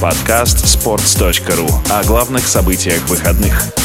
Подкаст sports.ru о главных событиях выходных.